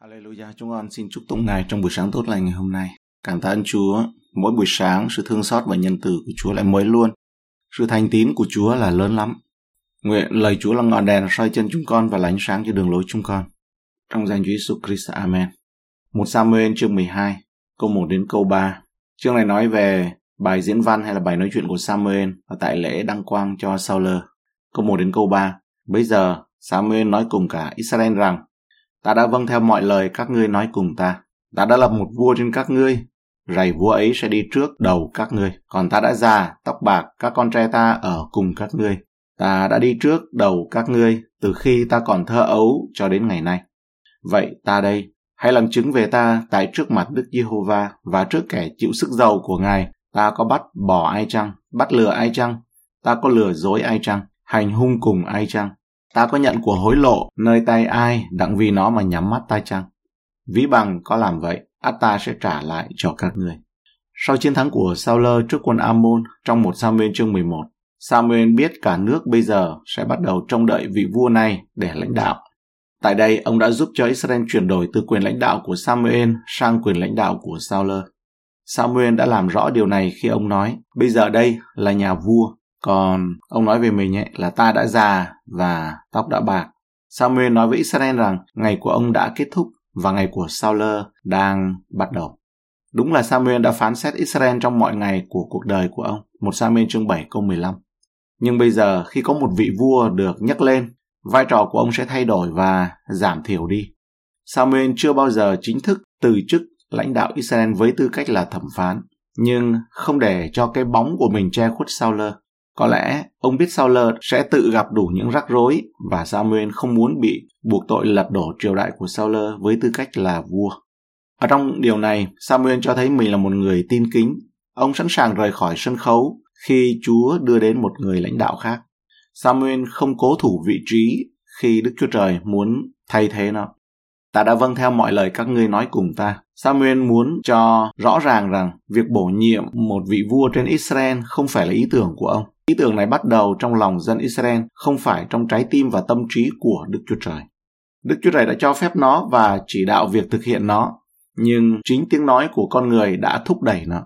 Hallelujah, chúng con xin chúc tụng Ngài trong buổi sáng tốt lành ngày hôm nay. Cảm tạ ơn Chúa, mỗi buổi sáng sự thương xót và nhân từ của Chúa lại mới luôn. Sự thành tín của Chúa là lớn lắm. Nguyện lời Chúa là ngọn đèn soi chân chúng con và là ánh sáng cho đường lối chúng con. Trong danh Chúa Jesus Christ, Amen. Một Samuel chương 12, câu 1 đến câu 3. Chương này nói về bài diễn văn hay là bài nói chuyện của Samuel và tại lễ đăng quang cho Saul. Câu 1 đến câu 3. Bây giờ, Samuel nói cùng cả Israel rằng, Ta đã vâng theo mọi lời các ngươi nói cùng ta. Ta đã lập một vua trên các ngươi. Rầy vua ấy sẽ đi trước đầu các ngươi. Còn ta đã già, tóc bạc, các con trai ta ở cùng các ngươi. Ta đã đi trước đầu các ngươi từ khi ta còn thơ ấu cho đến ngày nay. Vậy ta đây, hãy làm chứng về ta tại trước mặt Đức Giê-hô-va và trước kẻ chịu sức giàu của Ngài. Ta có bắt bỏ ai chăng? Bắt lừa ai chăng? Ta có lừa dối ai chăng? Hành hung cùng ai chăng? Ta có nhận của hối lộ nơi tay ai đặng vì nó mà nhắm mắt ta chăng? Ví bằng có làm vậy, át ta sẽ trả lại cho các người. Sau chiến thắng của Saul trước quân Ammon trong một Samuel chương 11, Samuel biết cả nước bây giờ sẽ bắt đầu trông đợi vị vua này để lãnh đạo. Tại đây, ông đã giúp cho Israel chuyển đổi từ quyền lãnh đạo của Samuel sang quyền lãnh đạo của Saul. Samuel đã làm rõ điều này khi ông nói, bây giờ đây là nhà vua, còn ông nói về mình ấy là ta đã già và tóc đã bạc. Samuel nói với Israel rằng ngày của ông đã kết thúc và ngày của Saul đang bắt đầu. Đúng là Samuel đã phán xét Israel trong mọi ngày của cuộc đời của ông. Một Samuel chương 7 câu 15. Nhưng bây giờ khi có một vị vua được nhắc lên, vai trò của ông sẽ thay đổi và giảm thiểu đi. Samuel chưa bao giờ chính thức từ chức lãnh đạo Israel với tư cách là thẩm phán, nhưng không để cho cái bóng của mình che khuất Sauler. Có lẽ ông biết Sauler sẽ tự gặp đủ những rắc rối và Samuel không muốn bị buộc tội lật đổ triều đại của Sauler với tư cách là vua. Ở trong điều này, Samuel cho thấy mình là một người tin kính. Ông sẵn sàng rời khỏi sân khấu khi Chúa đưa đến một người lãnh đạo khác. Samuel không cố thủ vị trí khi Đức Chúa Trời muốn thay thế nó. Ta đã vâng theo mọi lời các ngươi nói cùng ta. Samuel muốn cho rõ ràng rằng việc bổ nhiệm một vị vua trên Israel không phải là ý tưởng của ông. Ý tưởng này bắt đầu trong lòng dân Israel, không phải trong trái tim và tâm trí của Đức Chúa Trời. Đức Chúa Trời đã cho phép nó và chỉ đạo việc thực hiện nó, nhưng chính tiếng nói của con người đã thúc đẩy nó.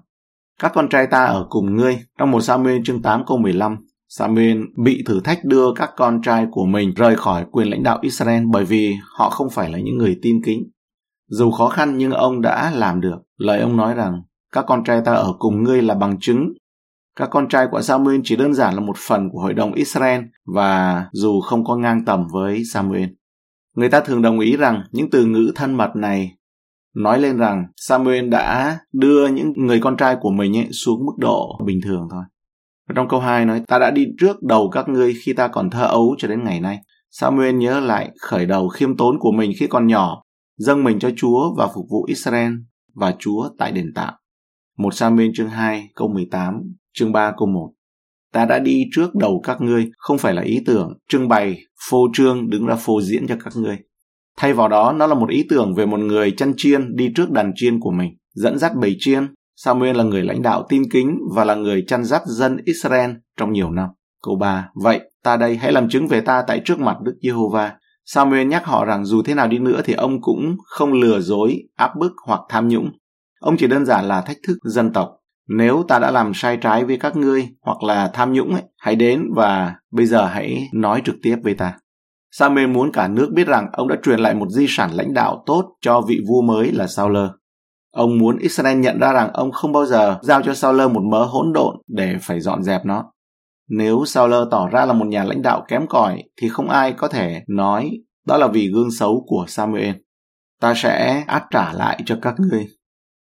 Các con trai ta ở cùng ngươi, trong một Samuel chương 8 câu 15, Samuel bị thử thách đưa các con trai của mình rời khỏi quyền lãnh đạo Israel bởi vì họ không phải là những người tin kính. Dù khó khăn nhưng ông đã làm được. Lời ông nói rằng, các con trai ta ở cùng ngươi là bằng chứng các con trai của Samuel chỉ đơn giản là một phần của hội đồng Israel và dù không có ngang tầm với Samuel. Người ta thường đồng ý rằng những từ ngữ thân mật này nói lên rằng Samuel đã đưa những người con trai của mình ấy xuống mức độ bình thường thôi. Và trong câu 2 nói, ta đã đi trước đầu các ngươi khi ta còn thơ ấu cho đến ngày nay. Samuel nhớ lại khởi đầu khiêm tốn của mình khi còn nhỏ, dâng mình cho Chúa và phục vụ Israel và Chúa tại đền tạm. Một Samuel chương 2 câu 18 chương 3 câu 1. Ta đã đi trước đầu các ngươi, không phải là ý tưởng, trưng bày, phô trương đứng ra phô diễn cho các ngươi. Thay vào đó, nó là một ý tưởng về một người chăn chiên đi trước đàn chiên của mình, dẫn dắt bầy chiên. Samuel là người lãnh đạo tin kính và là người chăn dắt dân Israel trong nhiều năm. Câu 3. Vậy, ta đây hãy làm chứng về ta tại trước mặt Đức Giê-hô-va. Samuel nhắc họ rằng dù thế nào đi nữa thì ông cũng không lừa dối, áp bức hoặc tham nhũng. Ông chỉ đơn giản là thách thức dân tộc nếu ta đã làm sai trái với các ngươi hoặc là tham nhũng ấy, hãy đến và bây giờ hãy nói trực tiếp với ta. Samuel muốn cả nước biết rằng ông đã truyền lại một di sản lãnh đạo tốt cho vị vua mới là Saul. Ông muốn Israel nhận ra rằng ông không bao giờ giao cho Saul một mớ hỗn độn để phải dọn dẹp nó. Nếu Saul tỏ ra là một nhà lãnh đạo kém cỏi thì không ai có thể nói đó là vì gương xấu của Samuel. Ta sẽ át trả lại cho các ngươi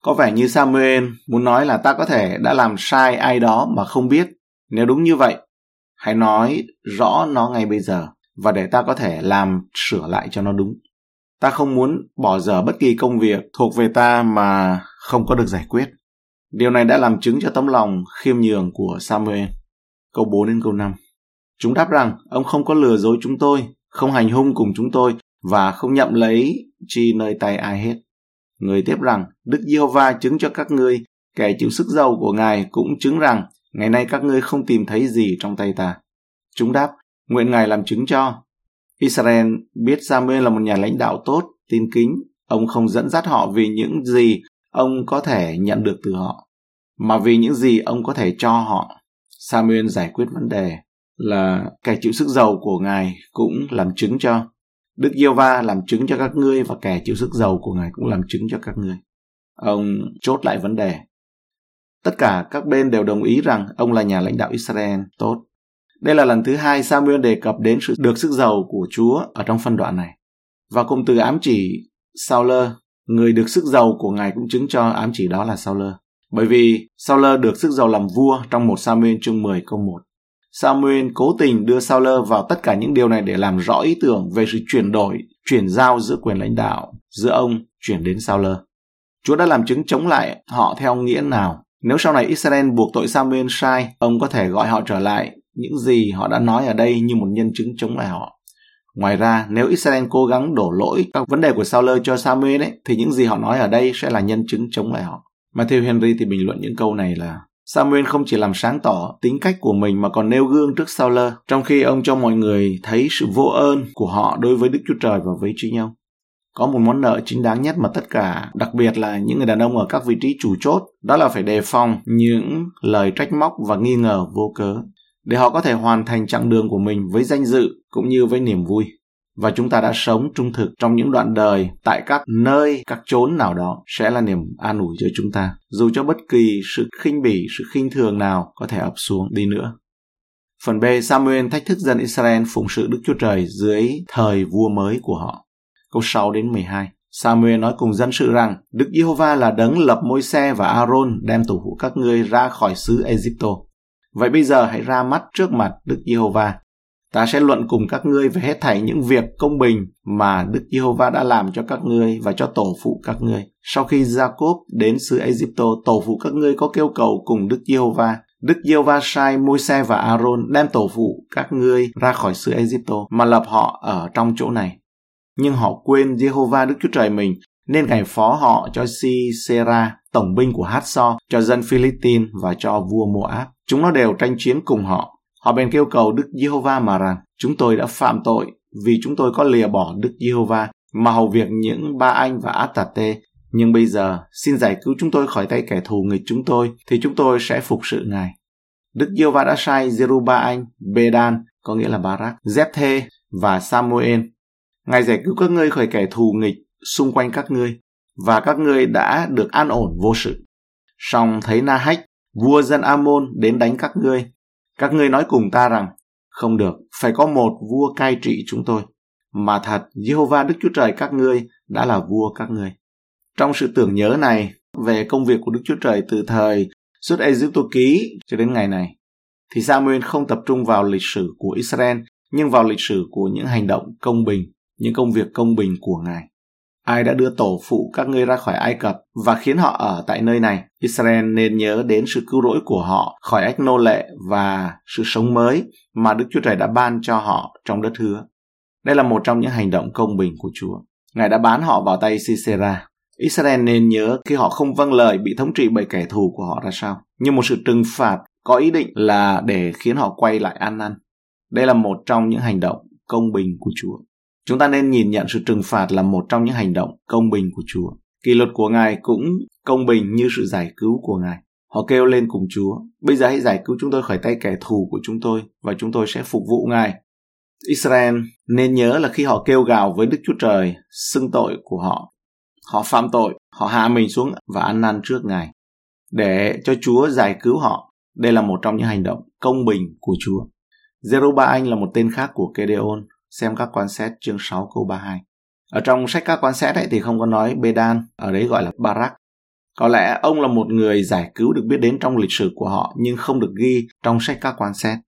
có vẻ như Samuel muốn nói là ta có thể đã làm sai ai đó mà không biết. Nếu đúng như vậy, hãy nói rõ nó ngay bây giờ và để ta có thể làm sửa lại cho nó đúng. Ta không muốn bỏ dở bất kỳ công việc thuộc về ta mà không có được giải quyết. Điều này đã làm chứng cho tấm lòng khiêm nhường của Samuel. Câu 4 đến câu 5. Chúng đáp rằng, ông không có lừa dối chúng tôi, không hành hung cùng chúng tôi và không nhậm lấy chi nơi tay ai hết. Người tiếp rằng, Đức Giê-hô-va chứng cho các ngươi, kẻ chịu sức giàu của Ngài cũng chứng rằng, ngày nay các ngươi không tìm thấy gì trong tay ta. Chúng đáp, nguyện Ngài làm chứng cho. Israel biết Samuel là một nhà lãnh đạo tốt, tin kính, Ông không dẫn dắt họ vì những gì ông có thể nhận được từ họ, mà vì những gì ông có thể cho họ. Samuel giải quyết vấn đề là kẻ chịu sức giàu của Ngài cũng làm chứng cho. Đức giê va làm chứng cho các ngươi và kẻ chịu sức giàu của Ngài cũng làm chứng cho các ngươi. Ông chốt lại vấn đề. Tất cả các bên đều đồng ý rằng ông là nhà lãnh đạo Israel tốt. Đây là lần thứ hai Samuel đề cập đến sự được sức giàu của Chúa ở trong phân đoạn này. Và cụm từ ám chỉ Saul, người được sức giàu của Ngài cũng chứng cho ám chỉ đó là Saul. Bởi vì Saul được sức giàu làm vua trong một Samuel chương 10 câu 1. Samuel cố tình đưa Sauler vào tất cả những điều này để làm rõ ý tưởng về sự chuyển đổi, chuyển giao giữa quyền lãnh đạo giữa ông chuyển đến Sauler. Chúa đã làm chứng chống lại họ theo nghĩa nào? Nếu sau này Israel buộc tội Samuel sai, ông có thể gọi họ trở lại những gì họ đã nói ở đây như một nhân chứng chống lại họ. Ngoài ra, nếu Israel cố gắng đổ lỗi các vấn đề của Sauler cho Samuel ấy, thì những gì họ nói ở đây sẽ là nhân chứng chống lại họ. Matthew Henry thì bình luận những câu này là Samuel không chỉ làm sáng tỏ tính cách của mình mà còn nêu gương trước Saul. trong khi ông cho mọi người thấy sự vô ơn của họ đối với Đức Chúa Trời và với chính ông. Có một món nợ chính đáng nhất mà tất cả, đặc biệt là những người đàn ông ở các vị trí chủ chốt, đó là phải đề phòng những lời trách móc và nghi ngờ vô cớ, để họ có thể hoàn thành chặng đường của mình với danh dự cũng như với niềm vui và chúng ta đã sống trung thực trong những đoạn đời tại các nơi, các chốn nào đó sẽ là niềm an ủi cho chúng ta, dù cho bất kỳ sự khinh bỉ, sự khinh thường nào có thể ập xuống đi nữa. Phần B, Samuel thách thức dân Israel phụng sự Đức Chúa Trời dưới thời vua mới của họ. Câu 6 đến 12. Samuel nói cùng dân sự rằng Đức Giê-hô-va là đấng lập môi xe và Aaron đem tù hữu các ngươi ra khỏi xứ Egypto. Vậy bây giờ hãy ra mắt trước mặt Đức Giê-hô-va Ta sẽ luận cùng các ngươi về hết thảy những việc công bình mà Đức Giê-hô-va đã làm cho các ngươi và cho tổ phụ các ngươi. Sau khi Jacob đến xứ Egypto, tổ phụ các ngươi có kêu cầu cùng Đức Giê-hô-va. Đức Giê-hô-va sai Môi-se và Aaron đem tổ phụ các ngươi ra khỏi xứ Egypto mà lập họ ở trong chỗ này. Nhưng họ quên Giê-hô-va Đức Chúa Trời mình nên ngài phó họ cho Sisera, tổng binh của Hát-so, cho dân Philippines và cho vua Moab. Chúng nó đều tranh chiến cùng họ Họ bèn kêu cầu Đức Giê-hô-va mà rằng, chúng tôi đã phạm tội vì chúng tôi có lìa bỏ Đức Giê-hô-va mà hầu việc những ba anh và át tê. Nhưng bây giờ, xin giải cứu chúng tôi khỏi tay kẻ thù nghịch chúng tôi, thì chúng tôi sẽ phục sự Ngài. Đức Giê-hô-va đã sai Zeruba anh, Bedan, có nghĩa là Barak, Zepthê và Samuel. Ngài giải cứu các ngươi khỏi kẻ thù nghịch xung quanh các ngươi, và các ngươi đã được an ổn vô sự. Song thấy Na Hách, vua dân Amon đến đánh các ngươi, các ngươi nói cùng ta rằng, không được, phải có một vua cai trị chúng tôi. Mà thật, Jehovah Đức Chúa Trời các ngươi đã là vua các ngươi. Trong sự tưởng nhớ này về công việc của Đức Chúa Trời từ thời xuất Egypto ký cho đến ngày này, thì Samuel không tập trung vào lịch sử của Israel, nhưng vào lịch sử của những hành động công bình, những công việc công bình của Ngài ai đã đưa tổ phụ các ngươi ra khỏi Ai Cập và khiến họ ở tại nơi này. Israel nên nhớ đến sự cứu rỗi của họ khỏi ách nô lệ và sự sống mới mà Đức Chúa Trời đã ban cho họ trong đất hứa. Đây là một trong những hành động công bình của Chúa. Ngài đã bán họ vào tay Sisera. Israel nên nhớ khi họ không vâng lời bị thống trị bởi kẻ thù của họ ra sao. Như một sự trừng phạt có ý định là để khiến họ quay lại ăn năn. Đây là một trong những hành động công bình của Chúa. Chúng ta nên nhìn nhận sự trừng phạt là một trong những hành động công bình của Chúa. Kỷ luật của Ngài cũng công bình như sự giải cứu của Ngài. Họ kêu lên cùng Chúa, bây giờ hãy giải cứu chúng tôi khỏi tay kẻ thù của chúng tôi và chúng tôi sẽ phục vụ Ngài. Israel nên nhớ là khi họ kêu gào với Đức Chúa Trời xưng tội của họ, họ phạm tội, họ hạ mình xuống và ăn năn trước Ngài để cho Chúa giải cứu họ. Đây là một trong những hành động công bình của Chúa. Zerubbabel Anh là một tên khác của Kedeon xem các quan xét chương 6 câu 32. Ở trong sách các quan xét ấy thì không có nói Bedan, ở đấy gọi là Barak. Có lẽ ông là một người giải cứu được biết đến trong lịch sử của họ nhưng không được ghi trong sách các quan xét.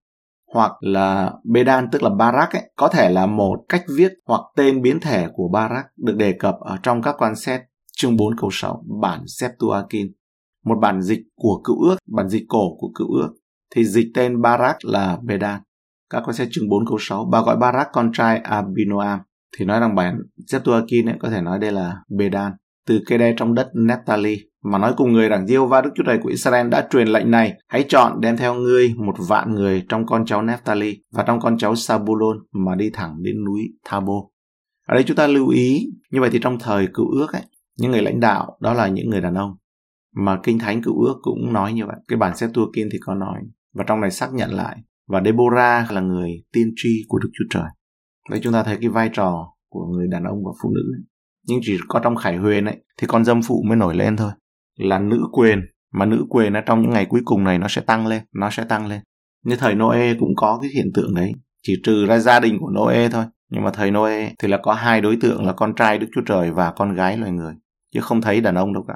Hoặc là Bedan tức là Barak ấy, có thể là một cách viết hoặc tên biến thể của Barak được đề cập ở trong các quan xét chương 4 câu 6 bản Septuagint. Một bản dịch của cựu ước, bản dịch cổ của cựu ước thì dịch tên Barak là Bedan. Các con sẽ chương 4 câu 6. Bà gọi Barak con trai Abinoam. Thì nói rằng bản Zetuakin ấy, có thể nói đây là Bedan. Từ cây đe trong đất Nephtali. Mà nói cùng người rằng Diêu va Đức Chúa Trời của Israel đã truyền lệnh này. Hãy chọn đem theo ngươi một vạn người trong con cháu Nephtali và trong con cháu Sabulon mà đi thẳng đến núi Thabo. ở đây chúng ta lưu ý như vậy thì trong thời cựu ước ấy những người lãnh đạo đó là những người đàn ông mà kinh thánh cựu ước cũng nói như vậy cái bản Septuagint thì có nói và trong này xác nhận lại và Deborah là người tiên tri của Đức Chúa Trời. Đấy chúng ta thấy cái vai trò của người đàn ông và phụ nữ ấy. nhưng chỉ có trong khải huyền ấy, thì con dâm phụ mới nổi lên thôi. Là nữ quyền, mà nữ quyền ở trong những ngày cuối cùng này nó sẽ tăng lên, nó sẽ tăng lên. Như thời Noe cũng có cái hiện tượng đấy. Chỉ trừ ra gia đình của Noe thôi. Nhưng mà thời Noe thì là có hai đối tượng là con trai Đức Chúa Trời và con gái loài người. Chứ không thấy đàn ông đâu cả.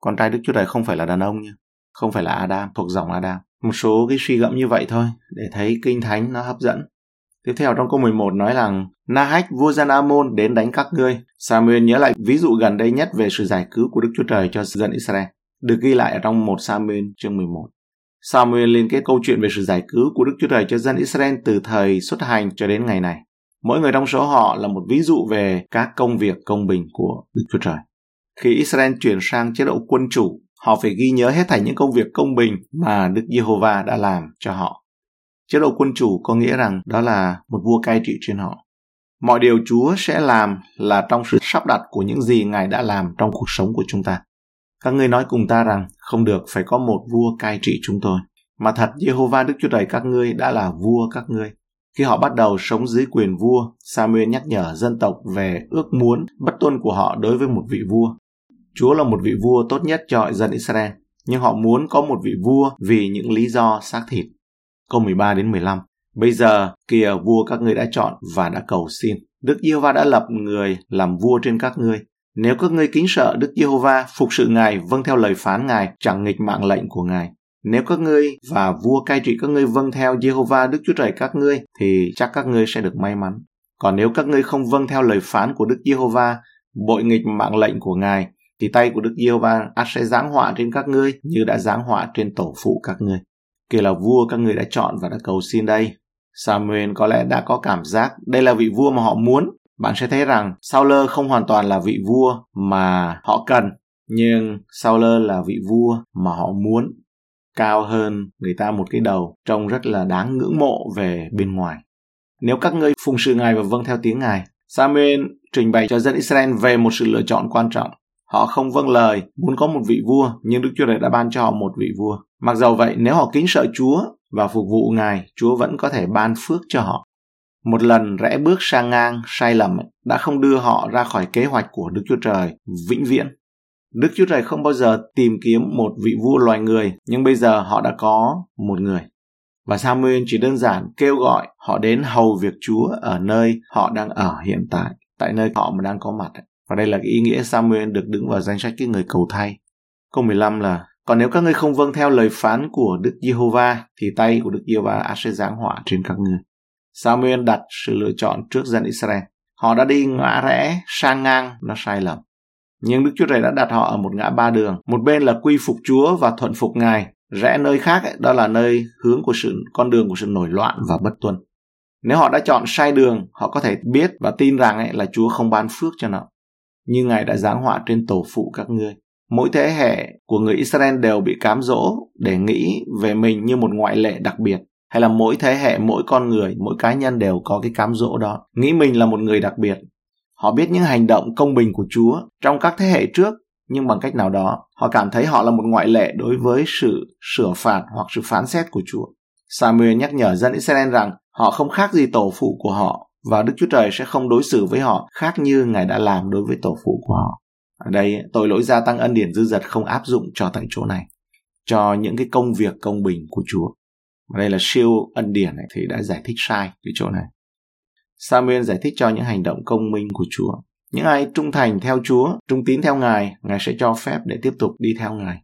Con trai Đức Chúa Trời không phải là đàn ông nha. Không phải là Adam, thuộc dòng Adam một số cái suy gẫm như vậy thôi để thấy kinh thánh nó hấp dẫn Tiếp theo trong câu 11 nói rằng Nahach vua dân Amon đến đánh các ngươi. Samuel nhớ lại ví dụ gần đây nhất về sự giải cứu của Đức Chúa Trời cho dân Israel, được ghi lại ở trong 1 Samuel chương 11. Samuel liên kết câu chuyện về sự giải cứu của Đức Chúa Trời cho dân Israel từ thời xuất hành cho đến ngày này. Mỗi người trong số họ là một ví dụ về các công việc công bình của Đức Chúa Trời. Khi Israel chuyển sang chế độ quân chủ, họ phải ghi nhớ hết thảy những công việc công bình mà Đức Giê-hô-va đã làm cho họ. Chế độ quân chủ có nghĩa rằng đó là một vua cai trị trên họ. Mọi điều Chúa sẽ làm là trong sự sắp đặt của những gì Ngài đã làm trong cuộc sống của chúng ta. Các ngươi nói cùng ta rằng không được phải có một vua cai trị chúng tôi. Mà thật Jehovah Đức Chúa Trời các ngươi đã là vua các ngươi. Khi họ bắt đầu sống dưới quyền vua, Samuel nhắc nhở dân tộc về ước muốn bất tuân của họ đối với một vị vua. Chúa là một vị vua tốt nhất cho dân Israel, nhưng họ muốn có một vị vua vì những lý do xác thịt. Câu 13 đến 15 Bây giờ, kìa vua các ngươi đã chọn và đã cầu xin. Đức Giê-hô-va đã lập người làm vua trên các ngươi. Nếu các ngươi kính sợ Đức Giê-hô-va, phục sự Ngài, vâng theo lời phán Ngài, chẳng nghịch mạng lệnh của Ngài. Nếu các ngươi và vua cai trị các ngươi vâng theo Giê-hova, Đức Chúa Trời các ngươi, thì chắc các ngươi sẽ được may mắn. Còn nếu các ngươi không vâng theo lời phán của Đức Giê-hô-va, bội nghịch mạng lệnh của Ngài, thì tay của Đức Giê-hô-va ắt sẽ giáng họa trên các ngươi như đã giáng họa trên tổ phụ các ngươi. Kể là vua các ngươi đã chọn và đã cầu xin đây. Samuel có lẽ đã có cảm giác đây là vị vua mà họ muốn. Bạn sẽ thấy rằng Saul không hoàn toàn là vị vua mà họ cần, nhưng Saul là vị vua mà họ muốn cao hơn người ta một cái đầu, trông rất là đáng ngưỡng mộ về bên ngoài. Nếu các ngươi phụng sự Ngài và vâng theo tiếng Ngài, Samuel trình bày cho dân Israel về một sự lựa chọn quan trọng. Họ không vâng lời, muốn có một vị vua, nhưng Đức Chúa Trời đã ban cho họ một vị vua. Mặc dầu vậy, nếu họ kính sợ Chúa và phục vụ Ngài, Chúa vẫn có thể ban phước cho họ. Một lần rẽ bước sang ngang, sai lầm đã không đưa họ ra khỏi kế hoạch của Đức Chúa Trời vĩnh viễn. Đức Chúa Trời không bao giờ tìm kiếm một vị vua loài người, nhưng bây giờ họ đã có một người. Và Samuel chỉ đơn giản kêu gọi họ đến hầu việc Chúa ở nơi họ đang ở hiện tại, tại nơi họ mà đang có mặt. Và đây là cái ý nghĩa Samuel được đứng vào danh sách cái người cầu thay. Câu 15 là còn nếu các ngươi không vâng theo lời phán của Đức Giê-hô-va, thì tay của Đức Giê-hô-va sẽ giáng họa trên các ngươi. Samuel đặt sự lựa chọn trước dân Israel. Họ đã đi ngã rẽ, sang ngang, nó sai lầm. Nhưng Đức Chúa Trời đã đặt họ ở một ngã ba đường. Một bên là quy phục Chúa và thuận phục Ngài. Rẽ nơi khác ấy, đó là nơi hướng của sự con đường của sự nổi loạn và bất tuân. Nếu họ đã chọn sai đường, họ có thể biết và tin rằng ấy là Chúa không ban phước cho nó nhưng Ngài đã giáng họa trên tổ phụ các ngươi. Mỗi thế hệ của người Israel đều bị cám dỗ để nghĩ về mình như một ngoại lệ đặc biệt, hay là mỗi thế hệ, mỗi con người, mỗi cá nhân đều có cái cám dỗ đó. Nghĩ mình là một người đặc biệt. Họ biết những hành động công bình của chúa trong các thế hệ trước, nhưng bằng cách nào đó, họ cảm thấy họ là một ngoại lệ đối với sự sửa phạt hoặc sự phán xét của chúa. Samuel nhắc nhở dân israel rằng họ không khác gì tổ phụ của họ và đức chúa trời sẽ không đối xử với họ khác như ngài đã làm đối với tổ phụ của họ ở đây tội lỗi gia tăng ân điển dư dật không áp dụng cho tại chỗ này cho những cái công việc công bình của Chúa. Ở đây là siêu ân điển này thì đã giải thích sai cái chỗ này. Samuel giải thích cho những hành động công minh của Chúa. Những ai trung thành theo Chúa, trung tín theo Ngài, Ngài sẽ cho phép để tiếp tục đi theo Ngài.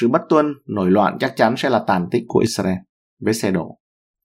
Sự bất tuân, nổi loạn chắc chắn sẽ là tàn tích của Israel với xe đổ.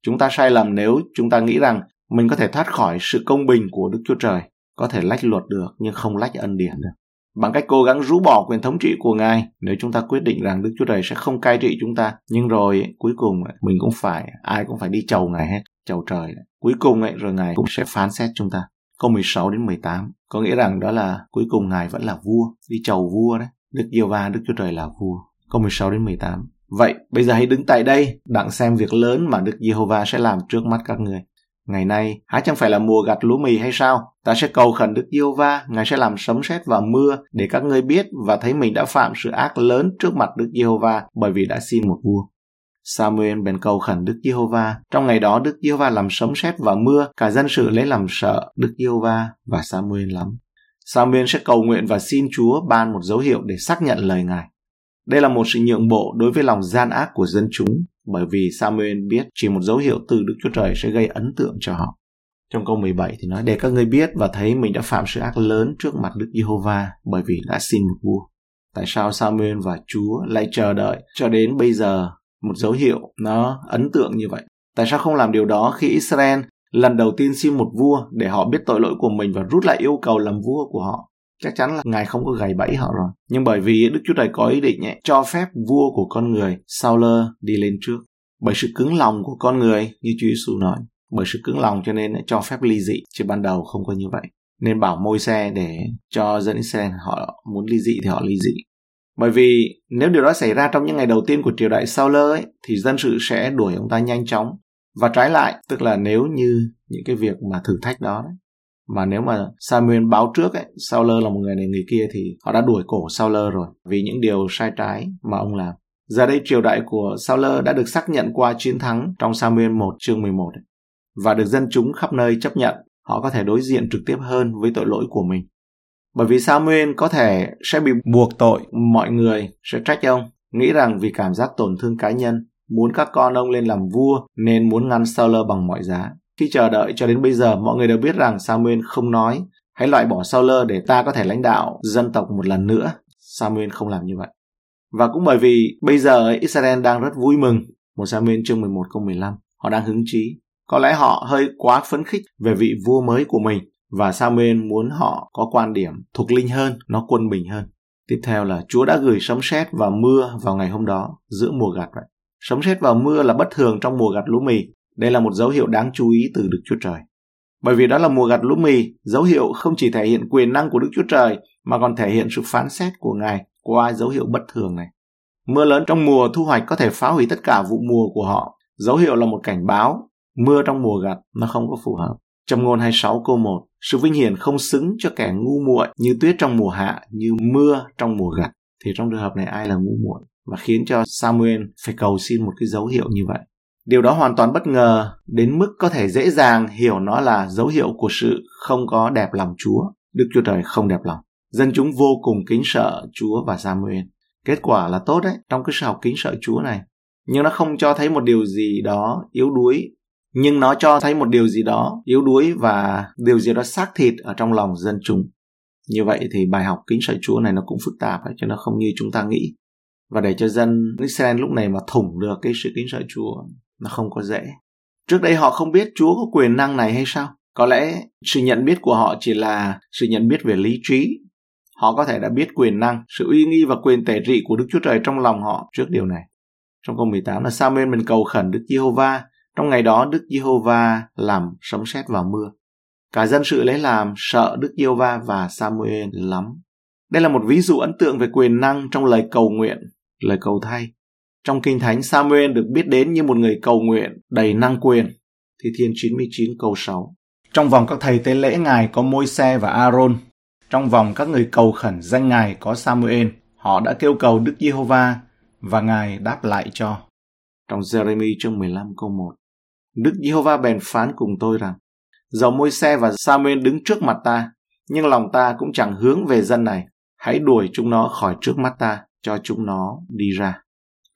Chúng ta sai lầm nếu chúng ta nghĩ rằng mình có thể thoát khỏi sự công bình của Đức Chúa Trời, có thể lách luật được nhưng không lách ân điển được bằng cách cố gắng rũ bỏ quyền thống trị của Ngài nếu chúng ta quyết định rằng Đức Chúa Trời sẽ không cai trị chúng ta. Nhưng rồi cuối cùng mình cũng phải, ai cũng phải đi chầu Ngài hết, chầu trời. Cuối cùng ấy, rồi Ngài cũng sẽ phán xét chúng ta. Câu 16 đến 18 có nghĩa rằng đó là cuối cùng Ngài vẫn là vua, đi chầu vua đấy. Đức Yêu Va, Đức Chúa Trời là vua. Câu 16 đến 18 Vậy, bây giờ hãy đứng tại đây, đặng xem việc lớn mà Đức Giê-hô-va sẽ làm trước mắt các người. Ngày nay, há chẳng phải là mùa gặt lúa mì hay sao? Ta sẽ cầu khẩn Đức Yêu Va, Ngài sẽ làm sấm sét và mưa để các ngươi biết và thấy mình đã phạm sự ác lớn trước mặt Đức Giê-hô-va bởi vì đã xin một vua. Samuel bèn cầu khẩn Đức Giê-hô-va. Trong ngày đó Đức Giê-hô-va làm sấm sét và mưa, cả dân sự lấy làm sợ Đức Giê-hô-va và Samuel lắm. Samuel sẽ cầu nguyện và xin Chúa ban một dấu hiệu để xác nhận lời Ngài. Đây là một sự nhượng bộ đối với lòng gian ác của dân chúng, bởi vì Samuel biết chỉ một dấu hiệu từ Đức Chúa Trời sẽ gây ấn tượng cho họ. Trong câu 17 thì nói, để các ngươi biết và thấy mình đã phạm sự ác lớn trước mặt Đức Giê-hô-va bởi vì đã xin một vua. Tại sao Samuel và Chúa lại chờ đợi cho đến bây giờ một dấu hiệu nó ấn tượng như vậy? Tại sao không làm điều đó khi Israel lần đầu tiên xin một vua để họ biết tội lỗi của mình và rút lại yêu cầu làm vua của họ? Chắc chắn là ngài không có gầy bẫy họ rồi. Nhưng bởi vì đức chúa trời có ý định ấy, cho phép vua của con người saul đi lên trước. Bởi sự cứng lòng của con người như chúa giêsu nói bởi sự cứng lòng cho nên cho phép ly dị chứ ban đầu không có như vậy. Nên bảo môi xe để cho dân Israel họ muốn ly dị thì họ ly dị. Bởi vì nếu điều đó xảy ra trong những ngày đầu tiên của triều đại saul ấy, thì dân sự sẽ đuổi ông ta nhanh chóng. Và trái lại tức là nếu như những cái việc mà thử thách đó mà nếu mà Samuel báo trước ấy, Sauler là một người này người kia thì họ đã đuổi cổ Sauler rồi vì những điều sai trái mà ông làm. Giờ đây triều đại của Sauler đã được xác nhận qua chiến thắng trong Samuel 1 chương 11 ấy, và được dân chúng khắp nơi chấp nhận. Họ có thể đối diện trực tiếp hơn với tội lỗi của mình. Bởi vì Samuel có thể sẽ bị buộc tội, mọi người sẽ trách ông, nghĩ rằng vì cảm giác tổn thương cá nhân, muốn các con ông lên làm vua nên muốn ngăn Sauler bằng mọi giá. Khi chờ đợi cho đến bây giờ, mọi người đều biết rằng Samuel không nói, hãy loại bỏ Sauler để ta có thể lãnh đạo dân tộc một lần nữa. Samuel không làm như vậy. Và cũng bởi vì bây giờ Israel đang rất vui mừng, một Samuel chương 11 câu 15, họ đang hứng chí. Có lẽ họ hơi quá phấn khích về vị vua mới của mình và Samuel muốn họ có quan điểm thuộc linh hơn, nó quân bình hơn. Tiếp theo là Chúa đã gửi sấm sét và mưa vào ngày hôm đó giữa mùa gặt vậy. Sấm sét và mưa là bất thường trong mùa gặt lúa mì đây là một dấu hiệu đáng chú ý từ Đức Chúa Trời. Bởi vì đó là mùa gặt lúa mì, dấu hiệu không chỉ thể hiện quyền năng của Đức Chúa Trời mà còn thể hiện sự phán xét của Ngài qua dấu hiệu bất thường này. Mưa lớn trong mùa thu hoạch có thể phá hủy tất cả vụ mùa của họ. Dấu hiệu là một cảnh báo, mưa trong mùa gặt nó không có phù hợp. Trong ngôn 26 câu 1, sự vinh hiển không xứng cho kẻ ngu muội như tuyết trong mùa hạ, như mưa trong mùa gặt. Thì trong trường hợp này ai là ngu muội và khiến cho Samuel phải cầu xin một cái dấu hiệu như vậy. Điều đó hoàn toàn bất ngờ đến mức có thể dễ dàng hiểu nó là dấu hiệu của sự không có đẹp lòng Chúa. Đức Chúa Trời không đẹp lòng. Dân chúng vô cùng kính sợ Chúa và Samuel. Kết quả là tốt đấy trong cái sự học kính sợ Chúa này. Nhưng nó không cho thấy một điều gì đó yếu đuối. Nhưng nó cho thấy một điều gì đó yếu đuối và điều gì đó xác thịt ở trong lòng dân chúng. Như vậy thì bài học kính sợ Chúa này nó cũng phức tạp ấy, cho nó không như chúng ta nghĩ. Và để cho dân Israel lúc này mà thủng được cái sự kính sợ Chúa nó không có dễ. Trước đây họ không biết Chúa có quyền năng này hay sao? Có lẽ sự nhận biết của họ chỉ là sự nhận biết về lý trí. Họ có thể đã biết quyền năng, sự uy nghi và quyền tể trị của Đức Chúa Trời trong lòng họ trước điều này. Trong câu 18 là Samuel mình cầu khẩn Đức Giê-hô-va. Trong ngày đó Đức Giê-hô-va làm sấm sét và mưa. Cả dân sự lấy làm sợ Đức Giê-hô-va và Samuel lắm. Đây là một ví dụ ấn tượng về quyền năng trong lời cầu nguyện, lời cầu thay. Trong Kinh Thánh, Samuel được biết đến như một người cầu nguyện đầy năng quyền. Thi Thiên 99 câu 6. Trong vòng các thầy tế lễ Ngài có môi xe và Aaron. Trong vòng các người cầu khẩn danh Ngài có Samuel. Họ đã kêu cầu Đức Giê-hô-va và Ngài đáp lại cho. Trong Jeremy chương 15 câu 1. Đức Giê-hô-va bèn phán cùng tôi rằng, dầu môi xe và Samuel đứng trước mặt ta, nhưng lòng ta cũng chẳng hướng về dân này. Hãy đuổi chúng nó khỏi trước mắt ta, cho chúng nó đi ra.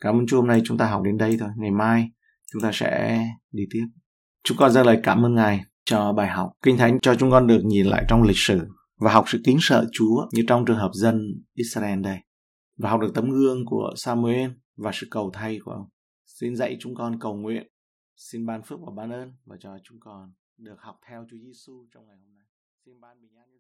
Cảm ơn Chúa, hôm nay chúng ta học đến đây thôi. Ngày mai chúng ta sẽ đi tiếp. Chúng con dâng lời cảm ơn Ngài cho bài học. Kinh Thánh cho chúng con được nhìn lại trong lịch sử và học sự kính sợ Chúa như trong trường hợp dân Israel đây. Và học được tấm gương của Samuel và sự cầu thay của ông. Xin dạy chúng con cầu nguyện. Xin ban phước và ban ơn và cho chúng con được học theo Chúa Giêsu trong ngày hôm nay. Xin ban bình an.